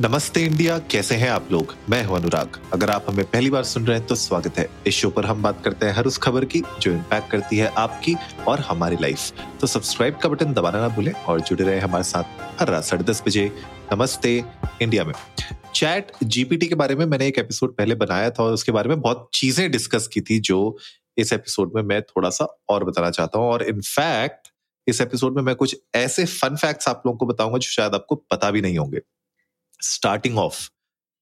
नमस्ते इंडिया, कैसे हैं आप लोग? मैं हूँ अनुराग। अगर आप हमें पहली बार सुन रहे हैं तो स्वागत है। इस शो पर हम बात करते हैं हर उस खबर की, जो इम्पैक्ट करती है आपकी और हमारी लाइफ तो सब्सक्राइब का बटन दबाना ना भूलें और जुड़े रहे हमारे साथ हर रात साढ़े दस बजे। नमस्ते इंडिया में। चैट जीपीटी के बारे में मैंने एक एपिसोड पहले बनाया था और उसके बारे में बहुत चीज़ें डिस्कस की थी, जो इस एपिसोड में मैं थोड़ा सा और बताना चाहता हूँ। और इनफैक्ट इस एपिसोड में मैं कुछ ऐसे फन फैक्ट्स आप लोगों को बताऊँगा, जो शायद आपको पता भी नहीं होंगे। स्टार्टिंग ऑफ़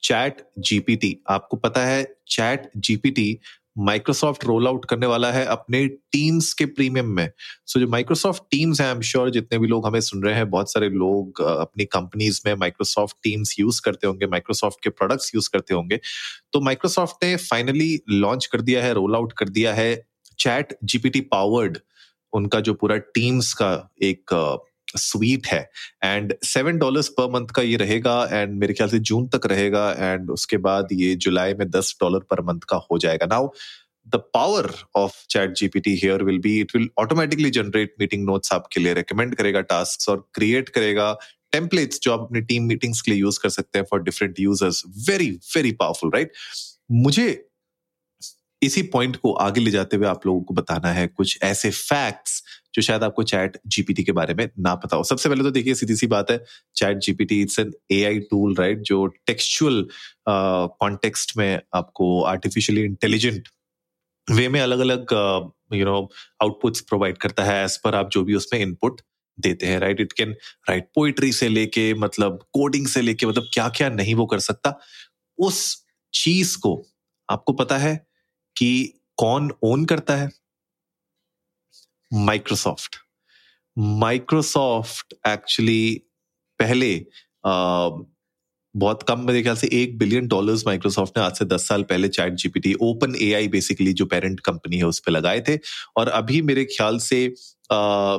चैट जीपीटी आपको पता है chat GPT Microsoft roll out करने वाला है अपने टीम्स के प्रीमियम में। सो so, जो माइक्रोसॉफ्ट टीम्स हैं आई एम श्योर जितने भी लोग हमें सुन रहे हैं बहुत सारे लोग अपनी कंपनीज़ में माइक्रोसॉफ्ट टीम्स यूज़ करते होंगे माइक्रोसॉफ्ट के प्रोडक्ट्स यूज़ करते होंगे। तो माइक्रोसॉफ्ट ने फाइनली लॉन्च कर दिया है रोल आउट कर दिया है चैट जीपीटी पावर्ड उनका जो पूरा टीम्स का एक स्वीट है। And seven dollar per month का ये रहेगा एंड मेरे ख्याल से जून तक रहेगा एंड उसके बाद ये जुलाई में दस डॉलर पर मंथ का हो जाएगा। Now the power of ChatGPT here will be it will automatically generate meeting notes आपके लिए रिकमेंड करेगा टास्क और क्रिएट करेगा टेम्पलेट्स जो आप अपनी टीम मीटिंग्स के लिए यूज़ कर सकते हैं for different users very very powerful right मुझे इसी पॉइंट को आगे ले जाते हुए आप लोगों को बताना है कुछ ऐसे फैक्ट्स जो शायद आपको चैट जीपीटी के बारे में ना पता हो। सबसे पहले तो देखिए सीधी सी बात है chat GPT it's an A tool right जो टेक्सचुअल कॉन्टेक्स्ट uh, में आपको आर्टिफिशियली इंटेलिजेंट वे में अलग अलग यू नो आउटपुट्स प्रोवाइड करता है एज पर आप जो भी उसमें इनपुट देते हैं right it can write poetry से लेके मतलब कोडिंग से लेके मतलब क्या क्या नहीं वो कर सकता। उस चीज़ को आपको पता है कि कौन ओन करता है? माइक्रोसॉफ्ट माइक्रोसॉफ्ट एक्चुअली पहले आ, बहुत कम मेरे ख्याल से एक बिलियन डॉलर्स माइक्रोसॉफ्ट ने आज से दस साल पहले chat GPT open AI basically जो पेरेंट कंपनी है उस पर लगाए थे। और अभी मेरे ख्याल से आ,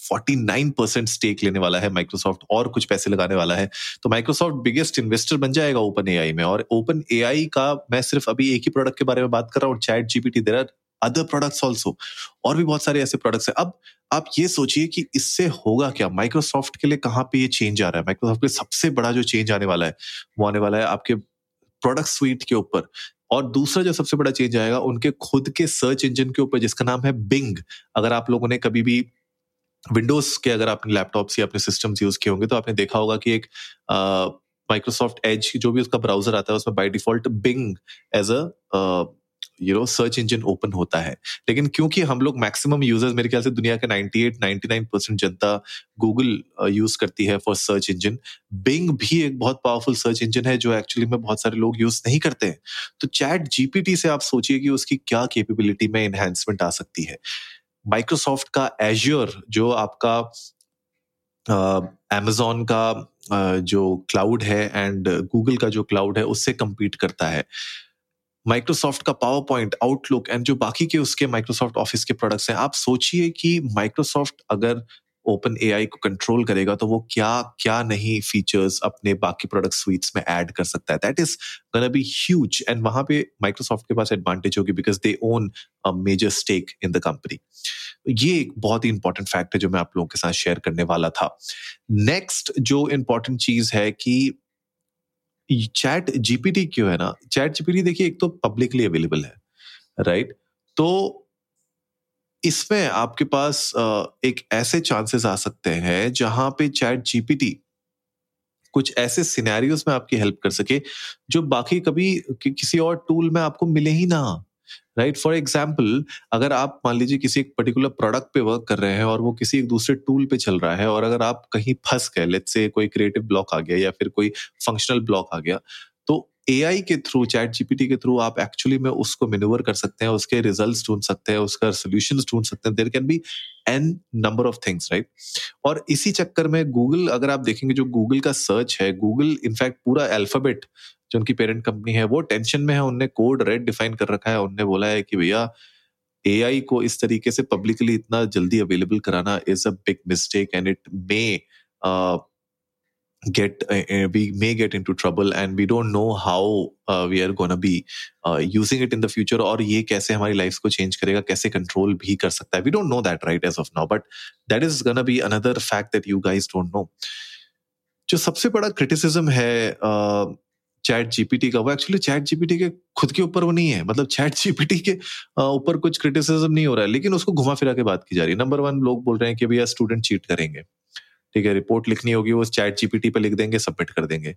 49% स्टेक लेने वाला है माइक्रोसॉफ्ट और कुछ पैसे लगाने वाला है। तो माइक्रोसॉफ्ट बिगेस्ट इन्वेस्टर बन जाएगा ओपन एआई में और ओपन एआई का मैं सिर्फ़ अभी एक ही प्रोडक्ट के बारे में बात कर रहा हूँ ChatGPT there are other products also और भी बहुत सारे ऐसे प्रोडक्ट्स हैं। अब आप ये सोचिए कि इससे होगा क्या? माइक्रोसॉफ्ट के लिए कहाँ पे ये चेंज आ रहा है? माइक्रोसॉफ्ट के सबसे बड़ा जो चेंज आने वाला है, वो आने वाला है आपके प्रोडक्ट स्वीट के ऊपर और दूसरा जो सबसे बड़ा चेंज आएगा, उनके खुद के सर्च इंजन के ऊपर, जिसका नाम है बिंग अगर आप लोगों ने कभी भी विंडोज़ के अगर आपने लैपटॉप्स या अपने सिस्टम्स यूज़ किए होंगे तो आपने देखा होगा कि एक माइक्रोसॉफ्ट एज जो भी उसका ब्राउज़र आता है, उसमें by default Bing as a you know search engine open होता है। लेकिन क्योंकि हम लोग मैक्सिमम यूज़र्स मेरे ख्याल से दुनिया के 98 99 परसेंट जनता गूगल यूज़ करती है फॉर सर्च इंजन बिंग भी एक बहुत पावरफुल सर्च इंजन है, जो एक्चुअली में बहुत सारे लोग यूज़ नहीं करते हैं। तो चैट जीपीटी से आप सोचिए कि उसकी क्या कैपेबिलिटी में एनहेंसमेंट आ सकती है। माइक्रोसॉफ्ट का एज्योर जो आपका अमेजोन uh, का uh, जो क्लाउड है एंड गूगल का जो क्लाउड है उससे कम्पीट करता है। माइक्रोसॉफ्ट का पावर पॉइंट आउटलुक एंड जो बाकी के उसके माइक्रोसॉफ्ट ऑफ़िस के प्रोडक्ट्स हैं आप सोचिए कि माइक्रोसॉफ्ट अगर ओपन ए को कंट्रोल करेगा तो वो क्या क्या नहीं फीचर्स अपने बाकी प्रोडक्ट स्वीट्स में ऐड कर सकता है। That is gonna be huge and वहाँ पे माइक्रोसॉफ्ट के पास एडवांटेज होगी because they own a major stake in the company ये एक बहुत ही इंपॉर्टेंट फैक्ट है जो मैं आप लोगों के साथ शेयर करने वाला था। नेक्स्ट जो इंपॉर्टेंट चीज़ है कि चैट जीपीटी क्यों है ना? चैट जीपीटी देखिए, एक तो पब्लिकली अवेलेबल है राइट right? तो इसमें आपके पास एक ऐसे चांसेस आ सकते हैं जहाँ पे चैट जीपीटी कुछ ऐसे सिनेरियोस में आपकी हेल्प कर सके जो बाकी कभी कि, किसी और टूल में आपको मिले ही ना। राइट फॉर एग्ज़ाम्पल अगर आप मान लीजिए किसी एक पर्टिकुलर प्रोडक्ट पे वर्क कर रहे हैं और वो किसी एक दूसरे टूल पे चल रहा है और अगर आप कहीं फंस गए लेट से कोई क्रिएटिव ब्लॉक आ गया या फिर कोई फंक्शनल ब्लॉक आ गया AI के थ्रू चैट जीपीटी के थ्रू आप एक्चुअली में उसको मेन्यूवर कर सकते हैं, उसके रिज़ल्ट ढूंढ सकते हैं, उसका सोल्यूशन ढूंढ सकते हैं। There can be an number of things right और इसी चक्कर में गूगल अगर आप देखेंगे जो गूगल का सर्च है गूगल इनफैक्ट पूरा अल्फ़ाबेट जो उनकी पेरेंट कंपनी है, वो टेंशन में है, उनने कोड रेड डिफाइन कर रखा है, उनने बोला है कि भैया एआई को इस तरीके से पब्लिकली इतना जल्दी अवेलेबल कराना is a big mistake and it may get uh, we may get into trouble and we don't know how uh, we are going to be uh, using it in the future और ये कैसे हमारी life को change करेगा कैसे control भी कर सकता है we don't know that right as of now but that is going to be another fact that you guys don't know जो सबसे बड़ा क्रिटिसिज्म है चैट जीपीटी का वो एक्चुअली चैट जीपीटी के खुद के ऊपर वो नहीं है मतलब चैट जीपीटी के ऊपर कुछ क्रिटिसिज्म नहीं हो रहा है लेकिन उसको घुमा फिरा के बात की जा रही है नंबर वन लोग बोल रहे हैं कि भैया स्टूडेंट चीट करेंगे ठीक है रिपोर्ट लिखनी होगी, वो चैट जीपीटी पे लिख देंगे सबमिट कर देंगे।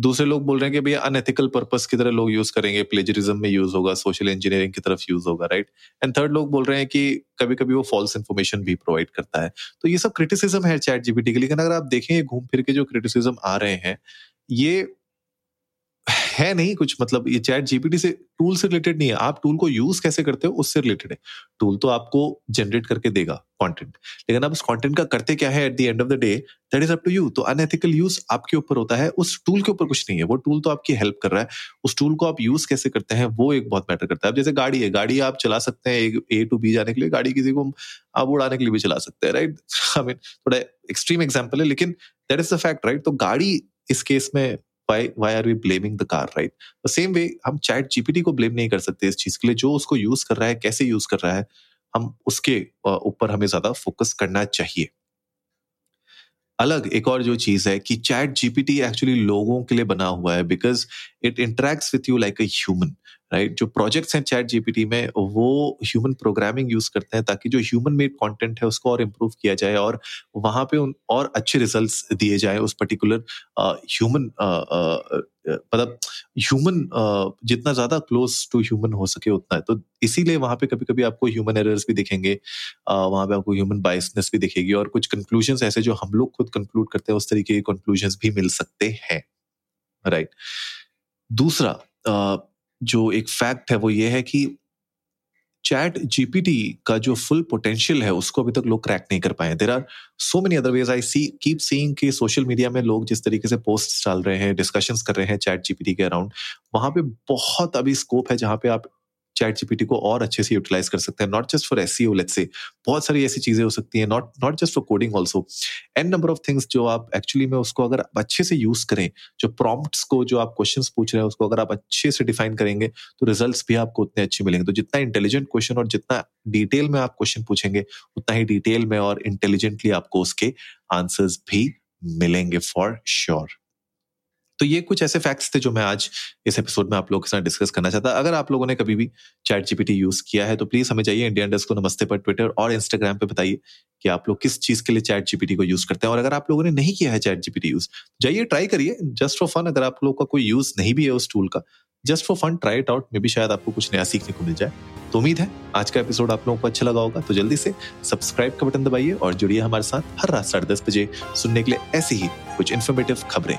दूसरे लोग बोल रहे हैं कि भैया अनएथिकल पर्पस की तरह लोग यूज़ करेंगे प्लेजरिज्म में यूज़ होगा सोशल इंजीनियरिंग की तरफ़ यूज़ होगा राइट एंड थर्ड लोग बोल रहे हैं कि कभी कभी वो फॉल्स इन्फॉर्मेशन भी प्रोवाइड करता है। तो ये सब क्रिटिसिज्म है चैट जीपीटी के लेकिन अगर आप देखें घूम फिर के जो क्रिटिसिज्म आ रहे हैं, ये है नहीं कुछ मतलब ये चैट जीपीटी से टूल से रिलेटेड नहीं है। आप टूल को यूज़ कैसे करते हो, उससे रिलेटेड है। टूल तो आपको जनरेट करके देगा कंटेंट लेकिन आप उस कंटेंट का करते क्या है at the end of the day that is up to you तो अनएथिकल यूज़ आपके ऊपर होता है, उस टूल के ऊपर कुछ नहीं है। वो टूल तो आपकी हेल्प कर रहा है। उस टूल को आप यूज़ कैसे करते हैं, वो एक बहुत मैटर करता है। अब जैसे गाड़ी है, गाड़ी आप चला सकते हैं ए टू बी जाने के लिए, गाड़ी किसी को आप उड़ाने के लिए भी चला सकते हैं राइट आई मीन थोड़ा एक्सट्रीम एग्ज़ाम्पल है, लेकिन that is the fact right तो गाड़ी इस केस में are we blaming the car, right? The same way, हम चैट जीपीटी को ब्लेम नहीं कर सकते इस चीज़ के लिए। जो उसको यूज़ कर रहा है, कैसे यूज़ कर रहा है, हम उसके ऊपर हमें ज़्यादा फोकस करना चाहिए। अलग एक और जो चीज़ है कि चैट जीपीटी एक्चुअली लोगों के लिए बना हुआ है because it interacts with you like a human right जो प्रोजेक्ट्स हैं चैट जीपीटी में, वो ह्यूमन प्रोग्रामिंग यूज़ करते हैं ताकि जो ह्यूमन मेड कंटेंट है उसको और इम्प्रूव किया जाए और वहाँ पे उन और अच्छे रिजल्ट्स दिए जाए उस पर्टिकुलर ह्यूमन मतलब ह्यूमन जितना ज़्यादा क्लोज टू ह्यूमन हो सके उतना है तो इसीलिए वहाँ पे कभी कभी आपको ह्यूमन एरर्स भी दिखेंगे वहाँ पे आपको ह्यूमन बाइसनेस भी दिखेगी और कुछ कंक्लूजन ऐसे जो हम लोग खुद कंक्लूड करते हैं उस तरीके के कंक्लूजन भी मिल सकते हैं राइट right. दूसरा जो एक फैक्ट है वो ये है कि चैट जीपीटी का जो फुल पोटेंशियल है, उसको अभी तक लोग क्रैक नहीं कर पाए there are so many other ways I see keep seeing कि सोशल मीडिया में लोग जिस तरीके से पोस्ट डाल रहे हैं डिस्कशंस कर रहे हैं चैट जीपीटी के अराउंड वहाँ पे बहुत अभी स्कोप है जहाँ पे आप चैट जीपीटी को और अच्छे से यूटिलाइज कर सकते हैं not just for as let's say बहुत सारी ऐसी चीज़ें हो सकती हैं not not just for coding also an number of things जो आप एक्चुअली में उसको अगर अच्छे से यूज़ करें, जो प्रॉम्प्ट्स को, जो आप क्वेश्चन पूछ रहे हैं, उसको अगर आप अच्छे से डिफाइन करेंगे तो रिज़ल्ट भी आपको उतने अच्छे मिलेंगे। तो जितना इंटेलिजेंट क्वेश्चन और जितना डिटेल में आप क्वेश्चन पूछेंगे, उतना ही डिटेल में और इंटेलिजेंटली आपको उसके आंसर्स भी मिलेंगे फॉर श्योर तो ये कुछ ऐसे फैक्ट्स थे जो मैं आज इस एपिसोड में आप लोगों के साथ डिस्कस करना चाहता। अगर आप लोगों ने कभी भी चैट जीपीटी यूज़ किया है तो प्लीज़ हमें जाइए इंडिया इंडस्ट को नमस्ते पर ट्विटर और इंस्टाग्राम पर बताइए कि आप लोग किस चीज़ के लिए चैट जीपीटी को यूज़ करते हैं। और अगर आप लोगों ने नहीं किया है चैट जीपीटी यूज़ जाइए ट्राई करिए। जस्ट फॉर फन अगर आप लोग का कोई यूज़ नहीं भी है उस टूल का just for fun try it out मे भी शायद आपको कुछ नया सीखने को मिल जाए। तो उम्मीद है आज का एपिसोड आप लोगों को अच्छा लगा होगा। तो जल्दी से सब्सक्राइब का बटन दबाइए और जुड़िए हमारे साथ हर रात साढ़े दस बजे सुनने के लिए ऐसी ही कुछ इन्फॉर्मेटिव खबरें।